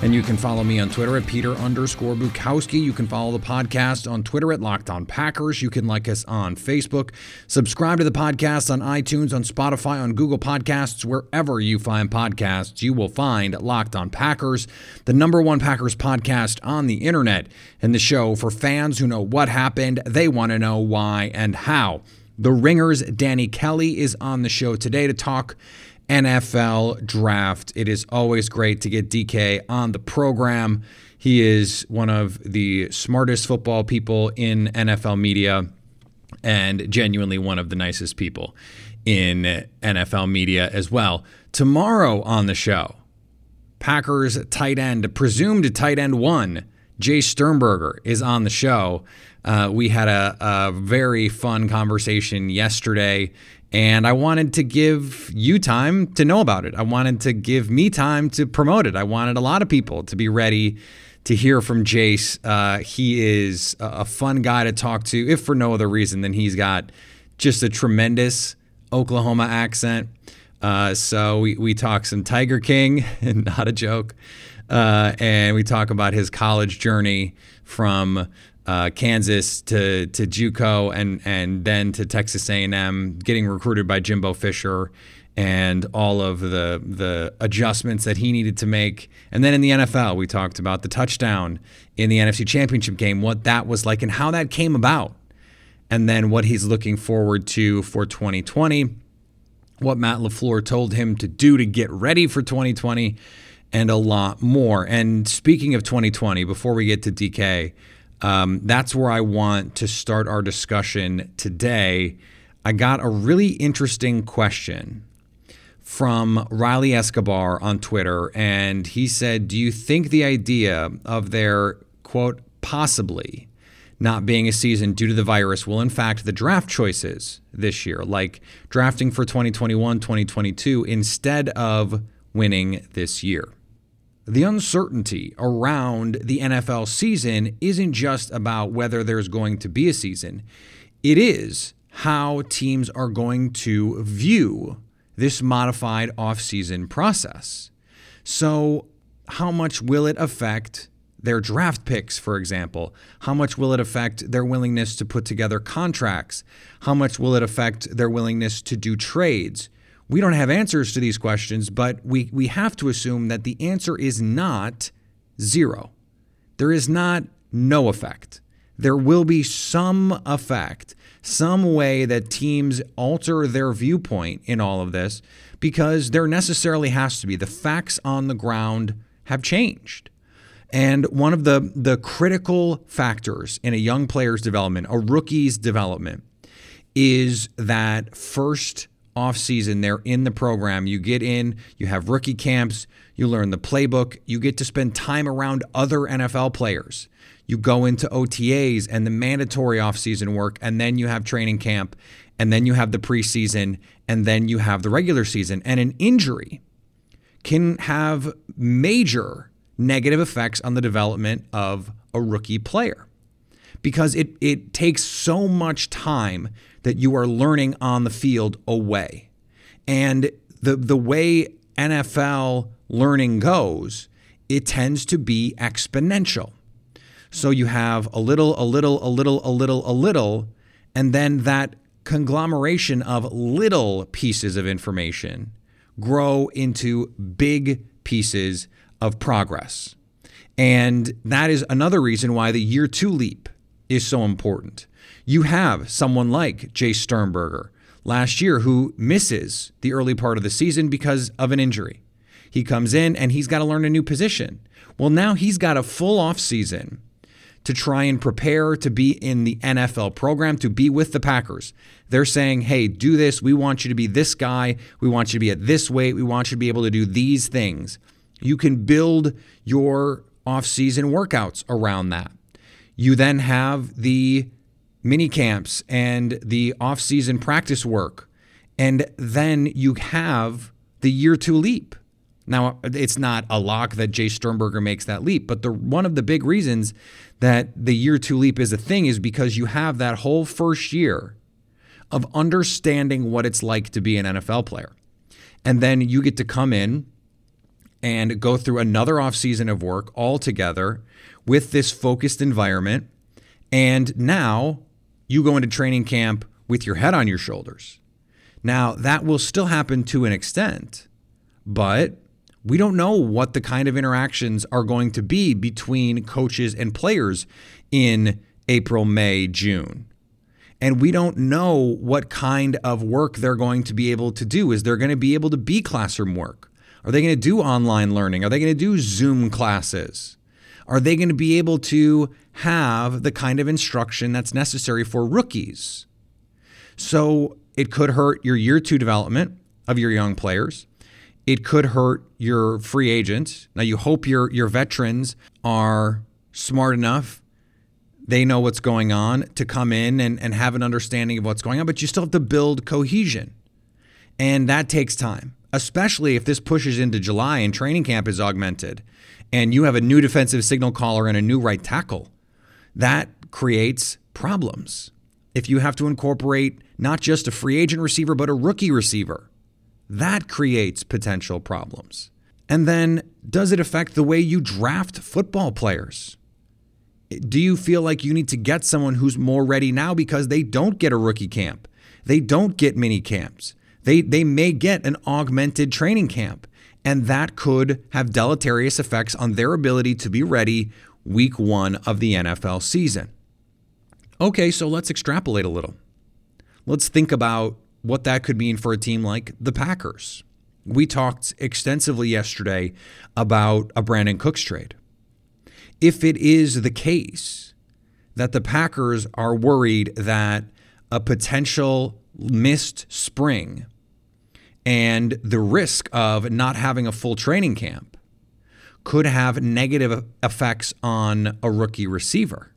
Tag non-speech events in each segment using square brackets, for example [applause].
And you can follow me on Twitter at Peter underscore Bukowski. You can follow the podcast on Twitter at Locked On Packers. You can like us on Facebook. Subscribe to the podcast on iTunes, on Spotify, on Google Podcasts, wherever you find podcasts. You will find Locked On Packers, the number one Packers podcast on the internet, and the show for fans who know what happened. They want to know why and how. The Ringers, Danny Kelly, is on the show today to talk NFL draft. It is always great to get DK on the program. He is one of the smartest football people in NFL media and genuinely one of the nicest people in NFL media as well. Tomorrow on the show, Packers tight end, presumed tight end one, Jace Sternberger, is on the show. Uh, we had a, a very fun conversation yesterday and I wanted to give you time to know about it. I wanted to give me time to promote it. I wanted a lot of people to be ready to hear from Jace. Uh, he is a fun guy to talk to, if for no other reason than he's got just a tremendous Oklahoma accent. Uh, so we, we talk some Tiger King, [laughs] not a joke. Uh, and we talk about his college journey from uh, Kansas to to JUCO and and then to Texas A&M, getting recruited by Jimbo Fisher, and all of the the adjustments that he needed to make. And then in the NFL, we talked about the touchdown in the NFC Championship game, what that was like, and how that came about, and then what he's looking forward to for 2020, what Matt LaFleur told him to do to get ready for 2020, and a lot more. And speaking of 2020, before we get to DK. Um, that's where I want to start our discussion today. I got a really interesting question from Riley Escobar on Twitter, and he said, Do you think the idea of their quote, possibly not being a season due to the virus will impact the draft choices this year, like drafting for 2021, 2022, instead of winning this year? The uncertainty around the NFL season isn't just about whether there's going to be a season, it is how teams are going to view this modified offseason process. So, how much will it affect their draft picks, for example? How much will it affect their willingness to put together contracts? How much will it affect their willingness to do trades? We don't have answers to these questions, but we, we have to assume that the answer is not zero. There is not no effect. There will be some effect, some way that teams alter their viewpoint in all of this because there necessarily has to be. The facts on the ground have changed. And one of the, the critical factors in a young player's development, a rookie's development, is that first off season they're in the program. You get in you have rookie camps you learn the playbook you get to spend time around other nfl players. You go into otas and the mandatory off-season work and then you have training camp and then you have the preseason and then you have the regular season. And an injury can have major negative effects on the development of a rookie player because it, it takes so much time that you are learning on the field away. And the the way NFL learning goes, it tends to be exponential. So you have a little, a little, a little, a little, a little, and then that conglomeration of little pieces of information grow into big pieces of progress. And that is another reason why the year two leap is so important. You have someone like Jace Sternberger last year who misses the early part of the season because of an injury. He comes in and he's got to learn a new position. Well, now he's got a full off season to try and prepare to be in the NFL program, to be with the Packers. They're saying, hey, do this. We want you to be this guy. We want you to be at this weight. We want you to be able to do these things. You can build your off-season workouts around that. You then have the mini camps and the off-season practice work. And then you have the year two leap. Now, it's not a lock that Jace Sternberger makes that leap, but the one of the big reasons that the year two leap is a thing is because you have that whole first year of understanding what it's like to be an NFL player. And then you get to come in and go through another offseason of work all together with this focused environment. And now you go into training camp with your head on your shoulders. Now, that will still happen to an extent, but we don't know what the kind of interactions are going to be between coaches and players in April, May, June. And we don't know what kind of work they're going to be able to do. Is there going to be able to be classroom work? Are they going to do online learning? Are they going to do Zoom classes? Are they going to be able to have the kind of instruction that's necessary for rookies? So it could hurt your year two development of your young players. It could hurt your free agents. Now you hope your your veterans are smart enough. They know what's going on to come in and, and have an understanding of what's going on, but you still have to build cohesion. And that takes time, especially if this pushes into July and training camp is augmented and you have a new defensive signal caller and a new right tackle. That creates problems. If you have to incorporate not just a free agent receiver, but a rookie receiver, that creates potential problems. And then, does it affect the way you draft football players? Do you feel like you need to get someone who's more ready now because they don't get a rookie camp? They don't get mini camps. They, they may get an augmented training camp, and that could have deleterious effects on their ability to be ready week one of the NFL season. Okay, so let's extrapolate a little. Let's think about what that could mean for a team like the Packers. We talked extensively yesterday about a Brandin Cooks trade. If it is the case that the Packers are worried that a potential missed spring and the risk of not having a full training camp could have negative effects on a rookie receiver.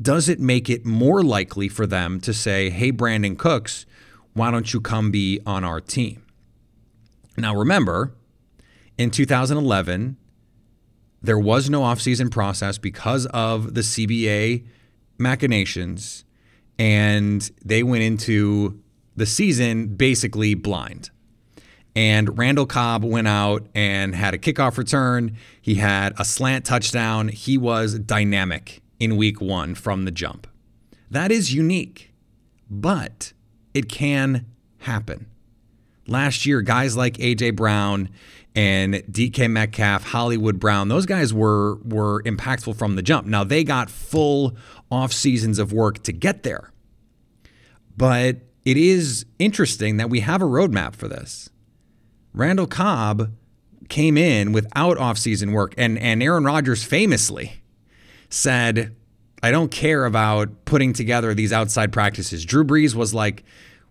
Does it make it more likely for them to say, hey, Brandin Cooks, why don't you come be on our team? Now, remember, in 2011, there was no offseason process because of the CBA machinations, and they went into the season basically blind. And Randall Cobb went out and had a kickoff return. He had a slant touchdown. He was dynamic in week one from the jump. That is unique. But it can happen. Last year, guys like AJ Brown and DK Metcalf, Hollywood Brown, those guys were were impactful from the jump. Now they got full off seasons of work to get there. But it is interesting that we have a roadmap for this. Randall Cobb came in without off-season work, and, and Aaron Rodgers famously said, I don't care about putting together these outside practices. Drew Brees was like,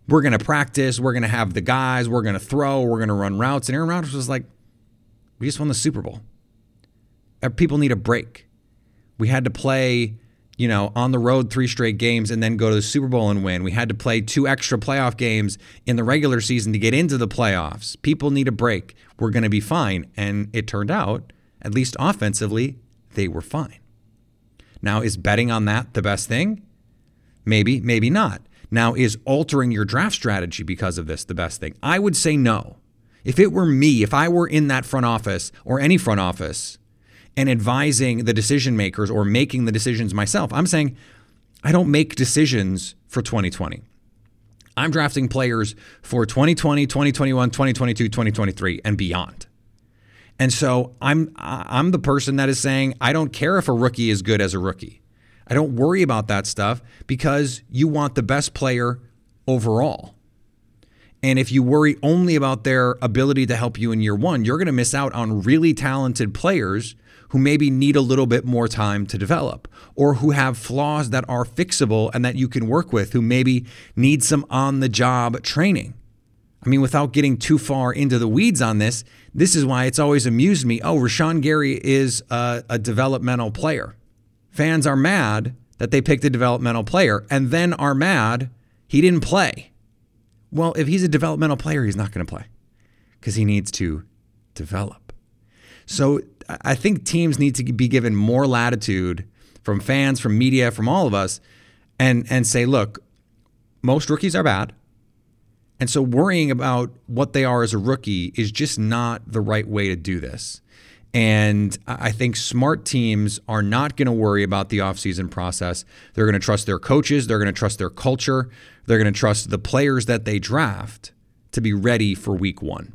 we're going to practice, we're going to have the guys, we're going to throw, we're going to run routes. And Aaron Rodgers was like, we just won the Super Bowl. People need a break. We had to play, you know, on the road three straight games and then go to the Super Bowl and win. We had to play two extra playoff games in the regular season to get into the playoffs. People need a break. We're going to be fine. And it turned out, at least offensively, they were fine. Now, is betting on that the best thing? Maybe, maybe not. Now, is altering your draft strategy because of this the best thing? I would say no. If it were me, if I were in that front office or any front office and advising the decision makers or making the decisions myself, I'm saying I don't make decisions for 2020. I'm drafting players for 2020, 2021, 2022, 2023 and beyond. And so I'm I'm the person that is saying I don't care if a rookie is good as a rookie. I don't worry about that stuff because you want the best player overall. And if you worry only about their ability to help you in year 1, you're going to miss out on really talented players who maybe need a little bit more time to develop or who have flaws that are fixable and that you can work with who maybe need some on the job training. I mean, without getting too far into the weeds on this, this is why it's always amused me. Oh, Rashawn Gary is a, a developmental player. Fans are mad that they picked a developmental player and then are mad he didn't play. Well, if he's a developmental player, he's not going to play because he needs to develop. So I think teams need to be given more latitude from fans, from media, from all of us, and and say, look, most rookies are bad. And so worrying about what they are as a rookie is just not the right way to do this. And I think smart teams are not going to worry about the offseason process. They're going to trust their coaches, they're going to trust their culture, they're going to trust the players that they draft to be ready for week one.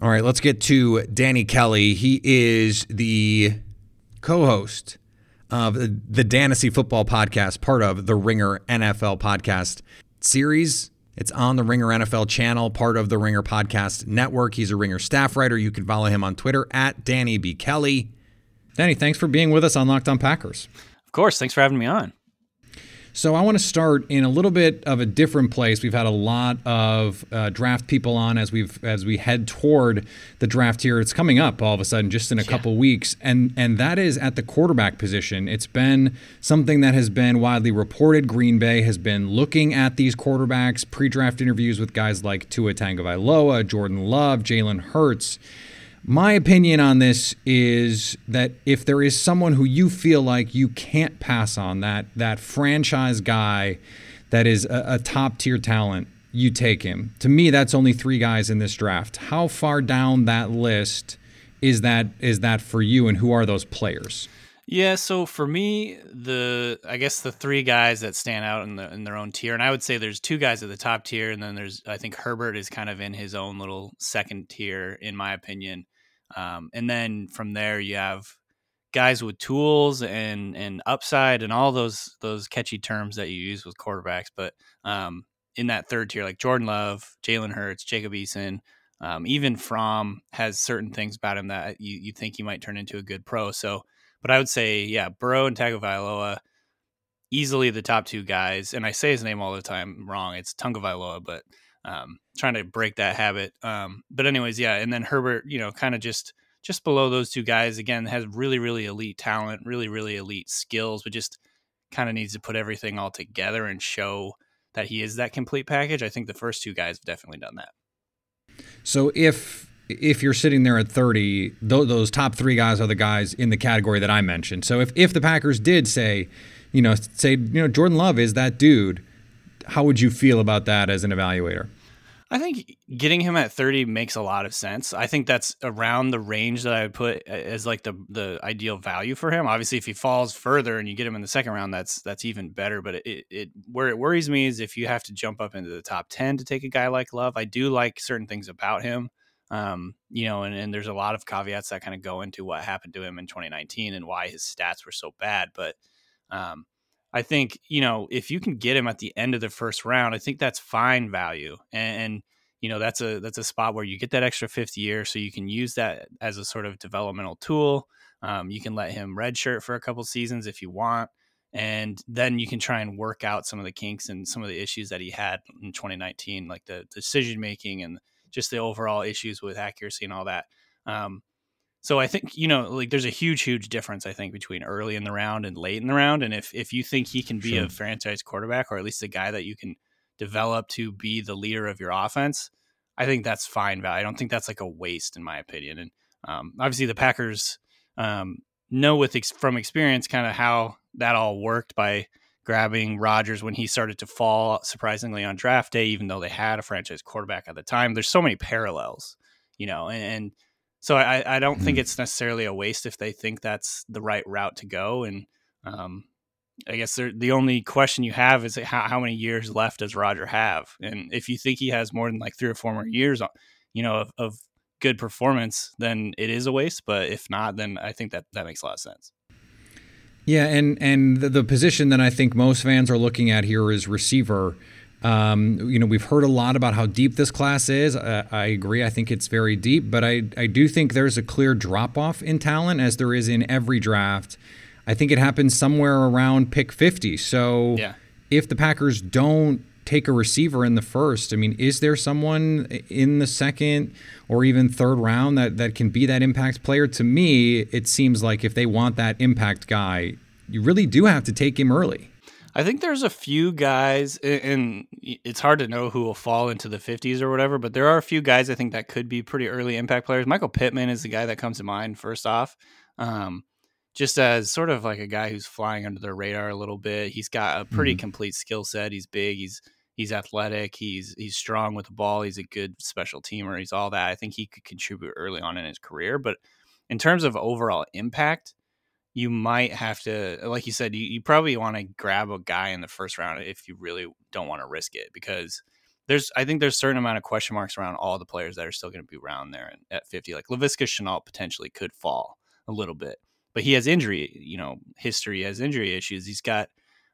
All right, let's get to Danny Kelly. He is the co host of the Dantasy Football Podcast, part of the Ringer NFL Podcast series. It's on the Ringer NFL channel, part of the Ringer Podcast Network. He's a Ringer staff writer. You can follow him on Twitter at Danny B. Kelly. Danny, thanks for being with us on Locked On Packers. Of course. Thanks for having me on. So I want to start in a little bit of a different place. We've had a lot of uh, draft people on as we've as we head toward the draft here. It's coming up all of a sudden, just in a yeah. couple weeks, and and that is at the quarterback position. It's been something that has been widely reported. Green Bay has been looking at these quarterbacks, pre-draft interviews with guys like Tua Tagovailoa, Jordan Love, Jalen Hurts. My opinion on this is that if there is someone who you feel like you can't pass on, that that franchise guy that is a, a top tier talent, you take him. To me, that's only three guys in this draft. How far down that list is that is that for you, and who are those players? Yeah, so for me, the I guess the three guys that stand out in the in their own tier, and I would say there's two guys at the top tier, and then there's I think Herbert is kind of in his own little second tier, in my opinion. Um, and then from there, you have guys with tools and and upside and all those those catchy terms that you use with quarterbacks. But um, in that third tier, like Jordan Love, Jalen Hurts, Jacob Eason, um, even Fromm has certain things about him that you you think he might turn into a good pro. So but I would say, yeah, Burrow and Tagovailoa, easily the top two guys. And I say his name all the time wrong. It's Tagovailoa, but um, trying to break that habit. Um, but anyways, yeah. And then Herbert, you know, kind of just just below those two guys. Again, has really really elite talent, really really elite skills, but just kind of needs to put everything all together and show that he is that complete package. I think the first two guys have definitely done that. So if if you're sitting there at 30, those, those top three guys are the guys in the category that I mentioned. So if, if the Packers did say, you know, say, you know, Jordan Love is that dude, how would you feel about that as an evaluator? I think getting him at 30 makes a lot of sense. I think that's around the range that I would put as like the the ideal value for him. Obviously, if he falls further and you get him in the second round, that's that's even better. But it, it where it worries me is if you have to jump up into the top 10 to take a guy like Love. I do like certain things about him. Um, you know, and, and there's a lot of caveats that kind of go into what happened to him in 2019 and why his stats were so bad. But um, I think you know if you can get him at the end of the first round, I think that's fine value, and, and, you know that's a that's a spot where you get that extra fifth year, so you can use that as a sort of developmental tool. Um, you can let him redshirt for a couple seasons if you want, and then you can try and work out some of the kinks and some of the issues that he had in 2019, like the decision making and just the overall issues with accuracy and all that. Um, so I think you know, like there's a huge, huge difference. I think between early in the round and late in the round, and if if you think he can be sure. a franchise quarterback or at least a guy that you can develop to be the leader of your offense, I think that's fine value. I don't think that's like a waste in my opinion. And um, obviously, the Packers um, know with ex- from experience kind of how that all worked by grabbing Rodgers when he started to fall surprisingly on draft day, even though they had a franchise quarterback at the time. There's so many parallels, you know, and, and so I, I don't mm-hmm. think it's necessarily a waste if they think that's the right route to go. And um, I guess the only question you have is how, how many years left does Roger have? And if you think he has more than like three or four more years, you know, of, of good performance, then it is a waste. But if not, then I think that that makes a lot of sense. Yeah, and and the, the position that I think most fans are looking at here is receiver. Um, you know, we've heard a lot about how deep this class is. Uh, I agree. I think it's very deep, but I, I do think there's a clear drop off in talent as there is in every draft. I think it happens somewhere around pick 50. So yeah. if the Packers don't take a receiver in the first, I mean, is there someone in the second or even third round that, that can be that impact player? To me, it seems like if they want that impact guy, you really do have to take him early. I think there's a few guys, and it's hard to know who will fall into the 50s or whatever, but there are a few guys I think that could be pretty early impact players. Michael Pittman is the guy that comes to mind first off. Um, just as sort of like a guy who's flying under the radar a little bit. He's got a pretty mm-hmm. complete skill set. He's big. He's he's athletic. He's he's strong with the ball. He's a good special teamer. He's all that. I think he could contribute early on in his career. But in terms of overall impact, you might have to, like you said, you, you probably want to grab a guy in the first round if you really don't want to risk it because there's, I think there's a certain amount of question marks around all the players that are still going to be around there at 50. Like Laviska Shenault potentially could fall a little bit, but he has injury, you know, history, has injury issues. He's got,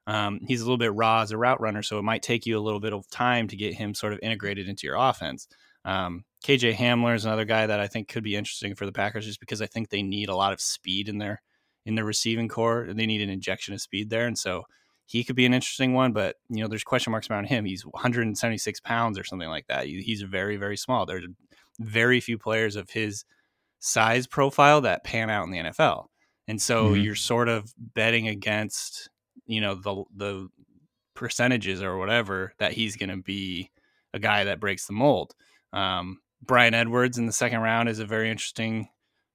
um, he's a little bit raw as a route runner, so it might take you a little bit of time to get him sort of integrated into your offense. Um, KJ Hamler is another guy that I think could be interesting for the Packers just because I think they need a lot of speed in there in the receiving corps. and They need an injection of speed there, and so he could be an interesting one. But you know, there's question marks around him. He's 176 pounds or something like that. He's very very small. There's very few players of his size profile that pan out in the NFL, and so mm-hmm. you're sort of betting against you know the the percentages or whatever that he's going to be a guy that breaks the mold. Um, Bryan Edwards in the second round is a very interesting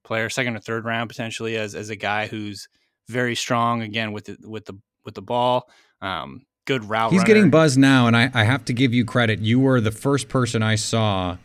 player, second or third round potentially as as a guy who's very strong again with the with the with the ball. Um, good route. He's runner. getting buzz now, and I, I have to give you credit. You were the first person I saw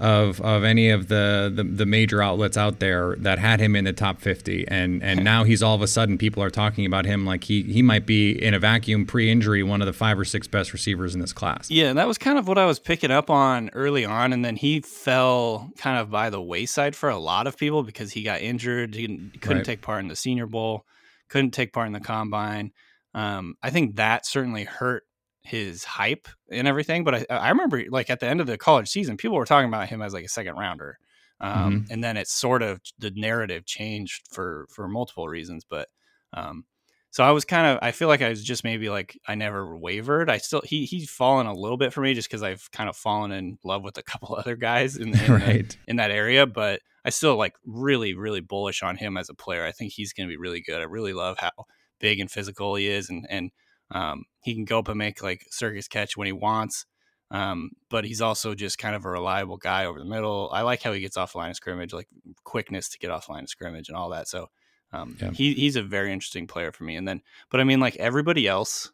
of of any of the, the, the major outlets out there that had him in the top 50 and and now he's all of a sudden people are talking about him like he he might be in a vacuum pre-injury one of the five or six best receivers in this class. Yeah, and that was kind of what I was picking up on early on and then he fell kind of by the wayside for a lot of people because he got injured, he couldn't right. take part in the Senior Bowl, couldn't take part in the combine. Um, I think that certainly hurt his hype and everything. But I, I remember like at the end of the college season, people were talking about him as like a second rounder. Um, mm-hmm. and then it's sort of the narrative changed for, for multiple reasons. But, um, so I was kind of, I feel like I was just maybe like, I never wavered. I still, he, he's fallen a little bit for me just cause I've kind of fallen in love with a couple [laughs] other guys in, [laughs] in, right. the, in that area, but I still like really, really bullish on him as a player. I think he's going to be really good. I really love how big and physical he is. And, and, um, he can go up and make like circus catch when he wants. Um, but he's also just kind of a reliable guy over the middle. I like how he gets off line of scrimmage, like quickness to get off line of scrimmage and all that. So um, yeah. he he's a very interesting player for me. And then, but I mean, like everybody else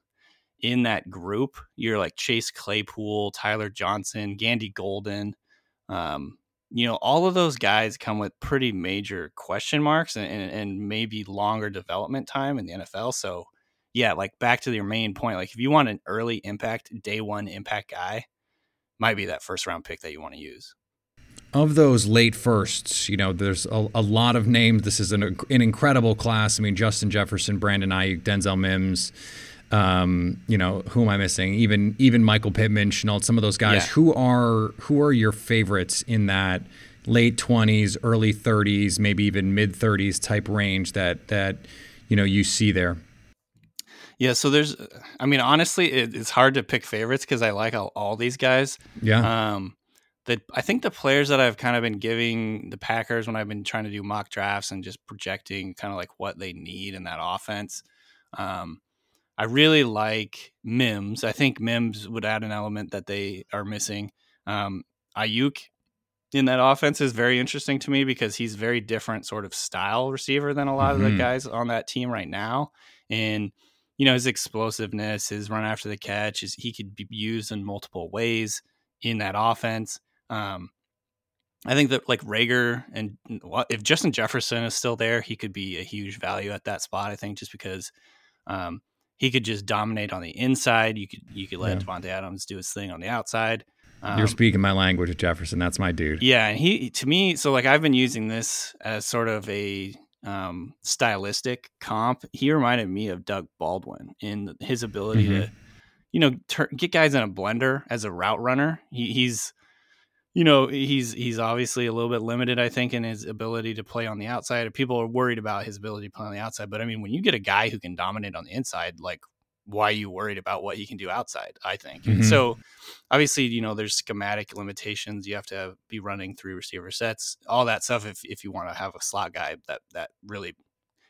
in that group, you're like Chase Claypool, Tyler Johnson, Gandy Golden. Um, you know, all of those guys come with pretty major question marks and, and, and maybe longer development time in the NFL. So, yeah, like back to your main point, like if you want an early impact, day one impact guy, might be that first round pick that you want to use. Of those late firsts, you know, there's a, a lot of names. This is an, an incredible class. I mean, Justin Jefferson, Brandon Aiyuk, Denzel Mims. Um, you know, who am I missing? Even even Michael Pittman, Shenault, some of those guys. Yeah. Who are who are your favorites in that late twenties, early thirties, maybe even mid thirties type range that that you know you see there? Yeah, so there's, I mean, honestly, it, it's hard to pick favorites because I like all, all, these guys. Yeah. Um, that I think the players that I've kind of been giving the Packers when I've been trying to do mock drafts and just projecting kind of like what they need in that offense. Um, I really like Mims. I think Mims would add an element that they are missing. Um, Aiyuk in that offense is very interesting to me because he's very different sort of style receiver than a lot mm-hmm. of the mm-hmm. guys on that team right now. And you know his explosiveness, his run after the catch, is he could be used in multiple ways in that offense. Um, I think that like Reagor and if Justin Jefferson is still there, he could be a huge value at that spot. I think just because um, he could just dominate on the inside. You could you could let yeah. Davante Adams do his thing on the outside. Um, You're speaking my language Jefferson. That's my dude. Yeah, and he to me, so like I've been using this as sort of a um, stylistic comp. He reminded me of Doug Baldwin in his ability mm-hmm. to, you know, ter- get guys in a blender as a route runner. He, he's you know he's he's obviously a little bit limited i think in his ability to play on the outside people are worried about his ability to play on the outside but i mean when you get a guy who can dominate on the inside like why are you worried about what he can do outside i think mm-hmm. so obviously you know there's schematic limitations you have to have, be running three receiver sets all that stuff if, if you want to have a slot guy that that really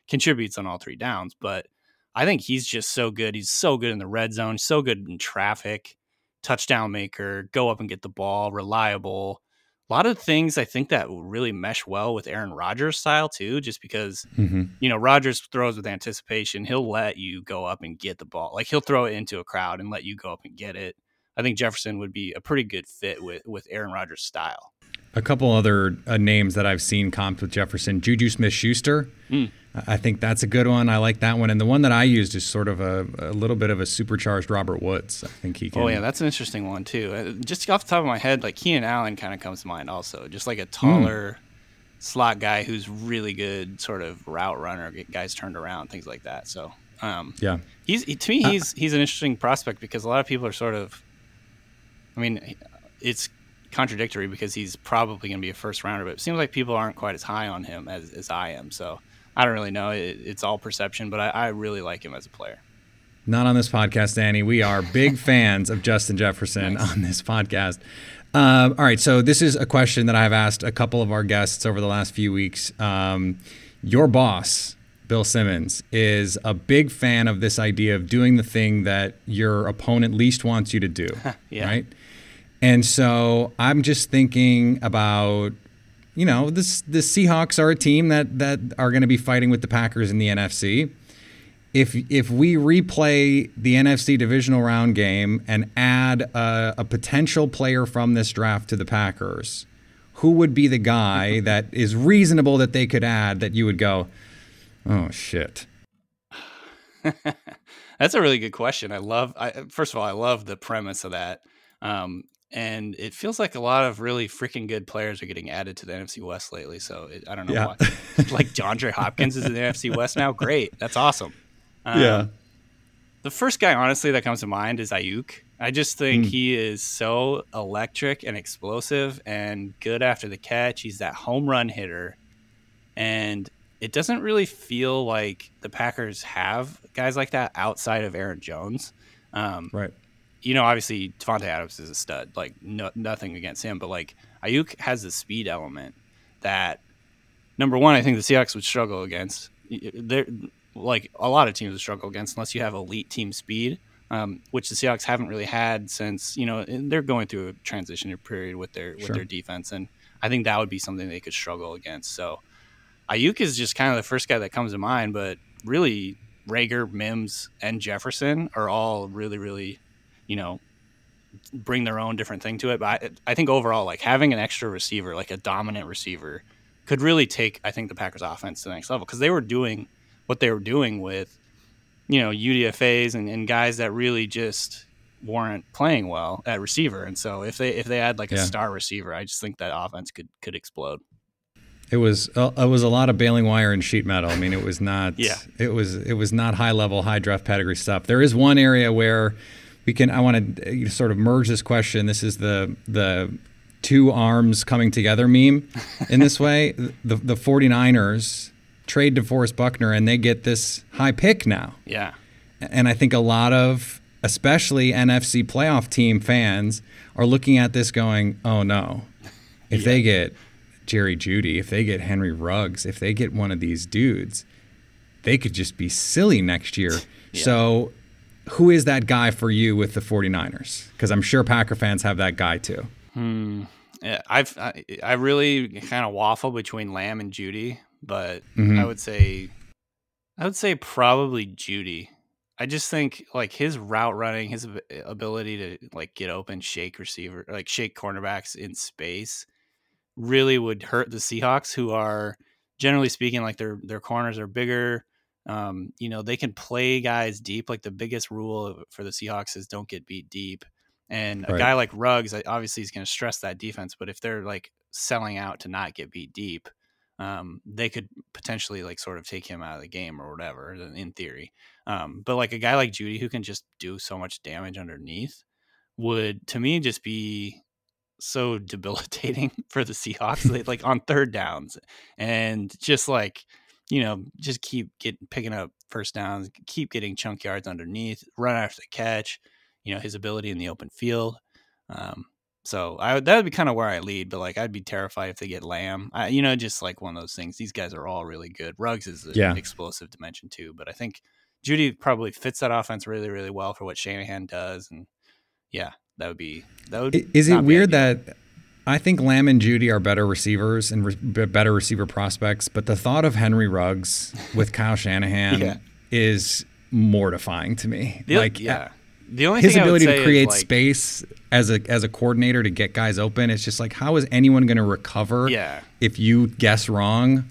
contributes on all three downs but i think he's just so good he's so good in the red zone so good in traffic touchdown maker, go up and get the ball, reliable. A lot of things I think that really mesh well with Aaron Rodgers' style too, just because mm-hmm. you know Rodgers throws with anticipation. He'll let you go up and get the ball, like he'll throw it into a crowd and let you go up and get it. I think Jefferson would be a pretty good fit with with Aaron Rodgers' style. A couple other uh, names that I've seen comped with Jefferson: Juju Smith-Schuster. Mm. I think that's a good one. I like that one. And the one that I used is sort of a, a little bit of a supercharged Robert Woods. I think he can. Oh, yeah, that's an interesting one, too. Uh, just off the top of my head, like Keenan Allen kind of comes to mind also. Just like a taller mm. slot guy who's really good, sort of route runner, get guys turned around, things like that. So, um, yeah. He's, he, to me, he's, he's an interesting prospect because a lot of people are sort of, I mean, it's contradictory because he's probably going to be a first rounder, but it seems like people aren't quite as high on him as, as I am. So, I don't really know. It, it's all perception, but I, I really like him as a player. Not on this podcast, Danny. We are big [laughs] fans of Justin Jefferson nice. on this podcast. Um, all right, so this is a question that I've asked a couple of our guests over the last few weeks. Um, your boss, Bill Simmons, is a big fan of this idea of doing the thing that your opponent least wants you to do, [laughs] yeah. right? And so I'm just thinking about you know, this the Seahawks are a team that that are going to be fighting with the Packers in the NFC. If if we replay the NFC divisional round game and add a, a potential player from this draft to the Packers, who would be the guy [laughs] that is reasonable that they could add that you would go, oh shit. [laughs] That's a really good question. I love. I, first of all, I love the premise of that. Um, and it feels like a lot of really freaking good players are getting added to the NFC West lately. So it, I don't know yeah. why. like DeAndre Hopkins is in the NFC West now. Great, that's awesome. Um, yeah. The first guy, honestly, that comes to mind is Aiyuk. I just think mm. he is so electric and explosive and good after the catch. He's that home run hitter, and it doesn't really feel like the Packers have guys like that outside of Aaron Jones. Um, right you know, obviously Davante Adams is a stud. Like no, nothing against him, but like Aiyuk has the speed element that number one, I think the Seahawks would struggle against. They're like a lot of teams would struggle against unless you have elite team speed, um, which the Seahawks haven't really had since you know they're going through a transition period with their with sure. their defense, and I think that would be something they could struggle against. So Aiyuk is just kind of the first guy that comes to mind, but really Reagor, Mims, and Jefferson are all really, really, you know, bring their own different thing to it. But I, I think overall, like having an extra receiver, like a dominant receiver, could really take I think the Packers offense to the next level because they were doing what they were doing with, you know, UDFA's and, and guys that really just weren't playing well at receiver. And so if they if they had like a star receiver, I just think that offense could could explode. It was uh, it was a lot of baling wire and sheet metal. I mean, it was not. Yeah. It was it was not high level, high draft pedigree stuff. There is one area where we can. I want to uh, sort of merge this question. This is the the two arms coming together meme. In this way, [laughs] the the 49ers trade DeForest Buckner and they get this high pick now. Yeah. And I think a lot of, especially NFC playoff team fans, are looking at this going, oh no. If they get Jerry Jeudy, if they get Henry Ruggs, if they get one of these dudes, they could just be silly next year. So, who is that guy for you with the 49ers? Because I'm sure Packer fans have that guy too. Hmm. I've I, I really kind of waffle between Lamb and Jeudy, but Mhm. I would say I would say probably Jeudy. I just think like his route running, his ability to like get open, shake receiver, like shake cornerbacks in space, really would hurt the Seahawks, who are generally speaking like their their corners are bigger. Um, you know, they can play guys deep. Like the biggest rule for the Seahawks is don't get beat deep. And a Right. guy like Ruggs, obviously, he's going to stress that defense. But if they're like selling out to not get beat deep, um, they could potentially like sort of take him out of the game or whatever, in theory. Um, but like a guy like Jeudy who can just do so much damage underneath would, to me, just be so [laughs] debilitating for the Seahawks, like on third downs, and just like you know, just keep getting picking up first downs, keep getting chunk yards underneath, run after the catch. You know, his ability in the open field. Um, so I would that would be kind of where I lead, but like I'd be terrified if they get Lamb. I, you know, just like one of those things. These guys are all really good. Ruggs is an Yeah. explosive dimension too, but I think Jeudy probably fits that offense really, really well for what Shanahan does, and yeah, that would be that would. Is it weird that I think Lamb and Jeudy are better receivers and re- better receiver prospects, but the thought of Henry Ruggs with Kyle Shanahan Yeah. is mortifying to me. The- like, yeah. The only his thing I would ability say to create like- space as a as a coordinator to get guys open, it's just like how is anyone going to recover? Yeah. If you guess wrong,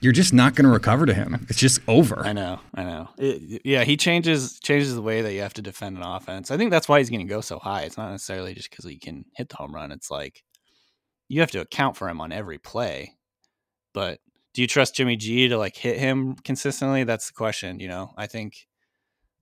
you're just not going to recover to him. It's just over. I know, I know. It- yeah, he changes changes the way that you have to defend an offense. I think that's why he's going to go so high. It's not necessarily just because he can hit the home run. It's like you have to account for him on every play. But do you trust Jimmy G to like hit him consistently? That's the question. You know, I think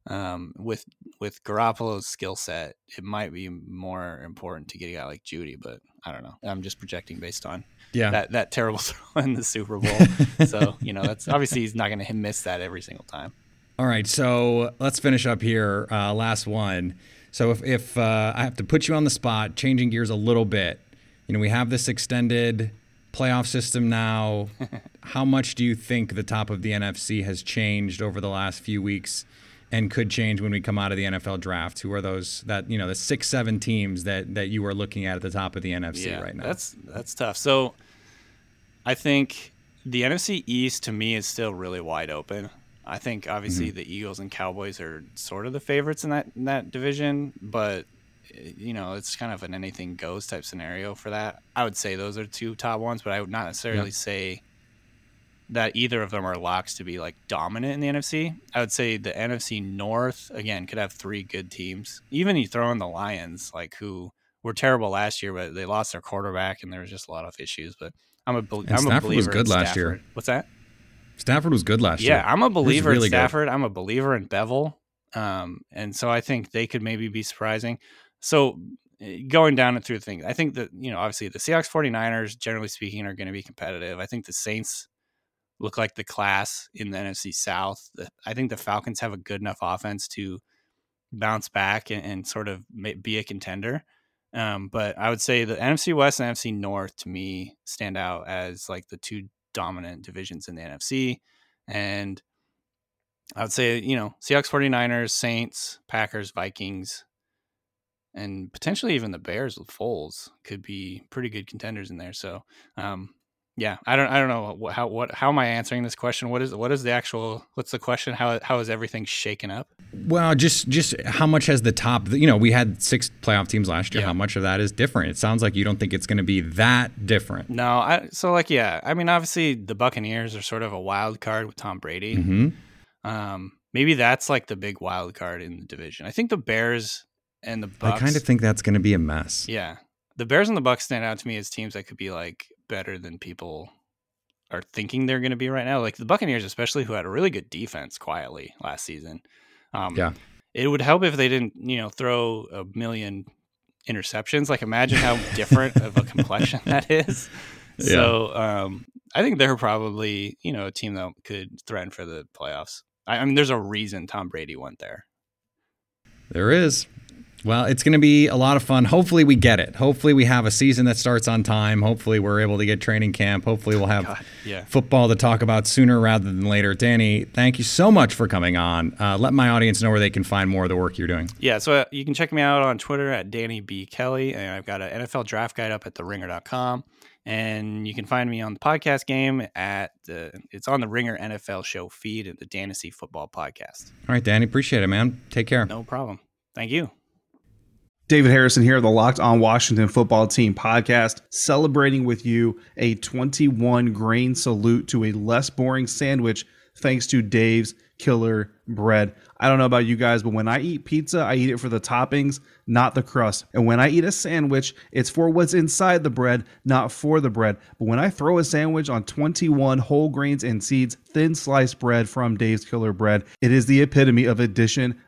um, with with Garoppolo's skill set, it might be more important to get a guy like Jeudy. But I don't know. I'm just projecting based on Yeah. that that terrible [laughs] throw in the Super [laughs] Bowl. so you know, that's obviously he's not going to miss that every single time. All right, so let's finish up here. Uh, last one. So if, if uh, I have to put you on the spot, changing gears a little bit, you know, we have this extended playoff system now. [laughs] How much do you think the top of the NFC has changed over the last few weeks, and could change when we come out of the NFL draft? Who are those that you know the six, seven teams that that you are looking at at the top of the NFC right now? That's that's tough. So I think the NFC East to me is still really wide open. I think obviously Mhm. the Eagles and Cowboys are sort of the favorites in that in that division, but you know it's kind of an anything goes type scenario for that. I would say those are two top ones, but I would not necessarily Yeah. say that either of them are locks to be like dominant in the NFC. I would say the NFC North again could have three good teams. Even you throw in the Lions, like who were terrible last year, but they lost their quarterback and there was just a lot of issues. But I'm a, bel- I'm a Stafford was good last year. What's that? Stafford was good last year. Yeah, I'm a believer really in good. Stafford. I'm a believer in Bevell. Um, and so I think they could maybe be surprising. So eh, going down and through the thing, I think that, you know, obviously the Seahawks 49ers, generally speaking, are going to be competitive. I think the Saints look like the class in the NFC South. I think the Falcons have a good enough offense to bounce back and, and sort of be a contender. Um, but I would say the NFC West and NFC North to me stand out as like the two dominant divisions in the NFC. And I would say, you know, Seahawks, 49ers, Saints, Packers, Vikings, and potentially even the Bears with Foles could be pretty good contenders in there. So, um, Yeah, I don't I don't know how what how am I answering this question? What is what is the actual what's the question? How how is everything shaken up? Well, just just how much has the top? You know, we had six playoff teams last year. Yeah. How much of that is different? It sounds like you don't think it's going to be that different. No, I so like yeah. I mean, obviously the Buccaneers are sort of a wild card with Tom Brady. Mm-hmm. Um, maybe that's like the big wild card in the division. I think the Bears and the Bucks. I kind of think that's going to be a mess. Yeah, the Bears and the Bucks stand out to me as teams that could be like better than people are thinking they're going to be right now. Like the Buccaneers, especially, who had a really good defense quietly last season. Um, yeah, it would help if they didn't, you know, throw a million interceptions. Like imagine how different of a complexion that [laughs] is. Yeah. So um, I think they're probably, you know, a team that could threaten for the playoffs. I, I mean, there's a reason Tom Brady went there. There is. Well, it's going to be a lot of fun. Hopefully, we get it. Hopefully, we have a season that starts on time. Hopefully, we're able to get training camp. Hopefully, we'll have God, yeah. football to talk about sooner rather than later. Danny, thank you so much for coming on. Uh, let my audience know where they can find more of the work you're doing. Yeah, so uh, you can check me out on Twitter at Danny B. Kelly, and I've got an NFL draft guide up at theringer.com. And you can find me on the podcast game at the, it's on the Ringer NFL show feed at the Dantasy Football Podcast. All right, Danny, appreciate it, man. Take care. No problem. Thank you. David Harrison here, the Locked On Washington Football Team podcast, celebrating with you a 21 grain salute to a less boring sandwich thanks to Dave's Killer Bread. I don't know about you guys, but when I eat pizza, I eat it for the toppings, not the crust. And when I eat a sandwich, it's for what's inside the bread, not for the bread. But when I throw a sandwich on 21 whole grains and seeds, thin sliced bread from Dave's Killer Bread, it is the epitome of addition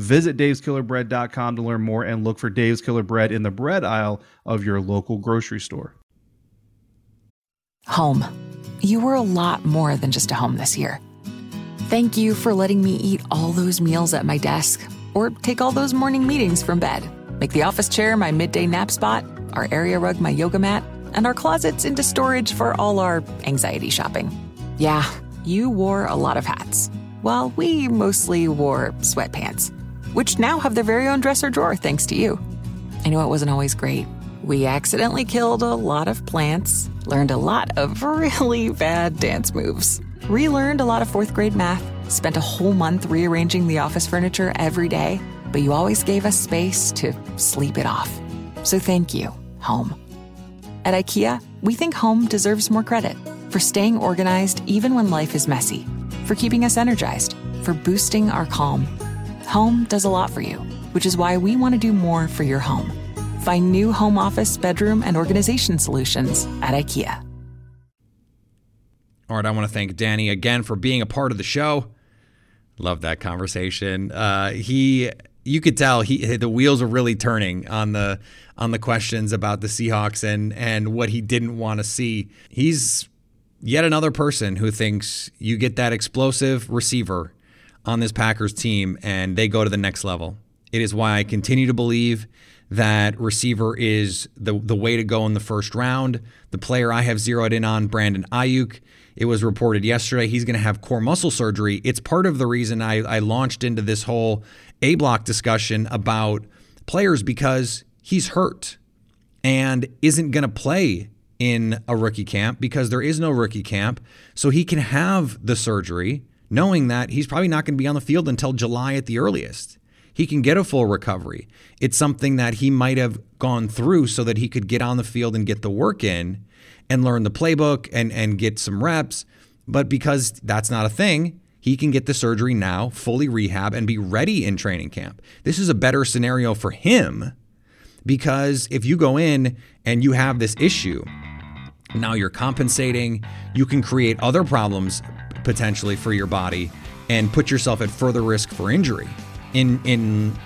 Visit daveskillerbread.com to learn more and look for Dave's Killer Bread in the bread aisle of your local grocery store. Home. You were a lot more than just a home this year. Thank you for letting me eat all those meals at my desk or take all those morning meetings from bed. Make the office chair my midday nap spot, our area rug my yoga mat, and our closets into storage for all our anxiety shopping. Yeah, you wore a lot of hats, while we mostly wore sweatpants, which now have their very own dresser drawer thanks to you. I know it wasn't always great. We accidentally killed a lot of plants, learned a lot of [laughs] really bad dance moves, relearned a lot of fourth grade math, spent a whole month rearranging the office furniture every day but you always gave us space to sleep it off. So thank you, home. At IKEA, we think home deserves more credit for staying organized even when life is messy, for keeping us energized, for boosting our calm. Home does a lot for you, which is why we want to do more for your home. Find new home office, bedroom, and organization solutions at IKEA. All right, I want to thank Danny again for being a part of the show. Love that conversation. Uh, he you could tell he the wheels were really turning on the on the questions about the Seahawks and and what he didn't want to see. He's yet another person who thinks you get that explosive receiver on this Packers team and they go to the next level. It is why I continue to believe that receiver is the the way to go in the first round. The player I have zeroed in on, Brandon Aiyuk. It was reported yesterday he's going to have core muscle surgery. It's part of the reason I, I launched into this whole A block discussion about players because he's hurt and isn't going to play in a rookie camp because there is no rookie camp. So he can have the surgery knowing that he's probably not going to be on the field until July at the earliest. He can get a full recovery. It's something that he might have gone through so that he could get on the field and get the work in and learn the playbook and, and get some reps. But because that's not a thing, he can get the surgery now, fully rehab, and be ready in training camp. This is a better scenario for him because if you go in and you have this issue, now you're compensating, you can create other problems potentially for your body and put yourself at further risk for injury. In in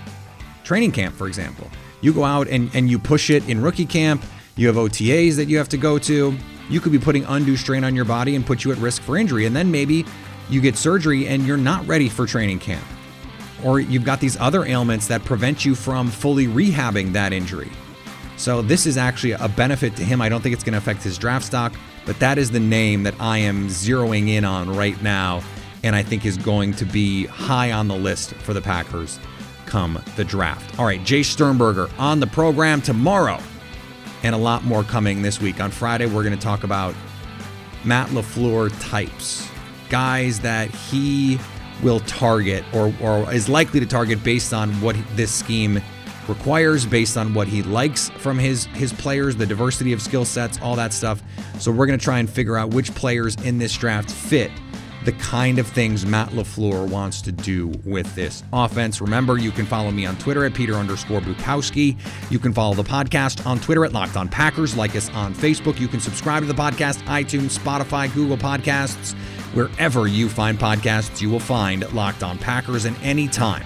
training camp, for example, you go out and, and you push it in rookie camp, you have OTAs that you have to go to. You could be putting undue strain on your body and put you at risk for injury. And then maybe you get surgery and you're not ready for training camp. Or you've got these other ailments that prevent you from fully rehabbing that injury. So this is actually a benefit to him. I don't think it's going to affect his draft stock, but that is the name that I am zeroing in on right now and I think is going to be high on the list for the Packers come the draft. All right, Jace Sternberger on the program tomorrow and a lot more coming this week. On Friday, we're going to talk about Matt LaFleur types, guys that he will target or, or is likely to target based on what this scheme requires based on what he likes from his his players, the diversity of skill sets, all that stuff. So we're going to try and figure out which players in this draft fit the kind of things Matt LaFleur wants to do with this offense. Remember, you can follow me on Twitter at Peter underscore Bukowski. You can follow the podcast on Twitter at Locked On Packers. Like us on Facebook. You can subscribe to the podcast, iTunes, Spotify, Google Podcasts. Wherever you find podcasts, you will find Locked On Packers. And anytime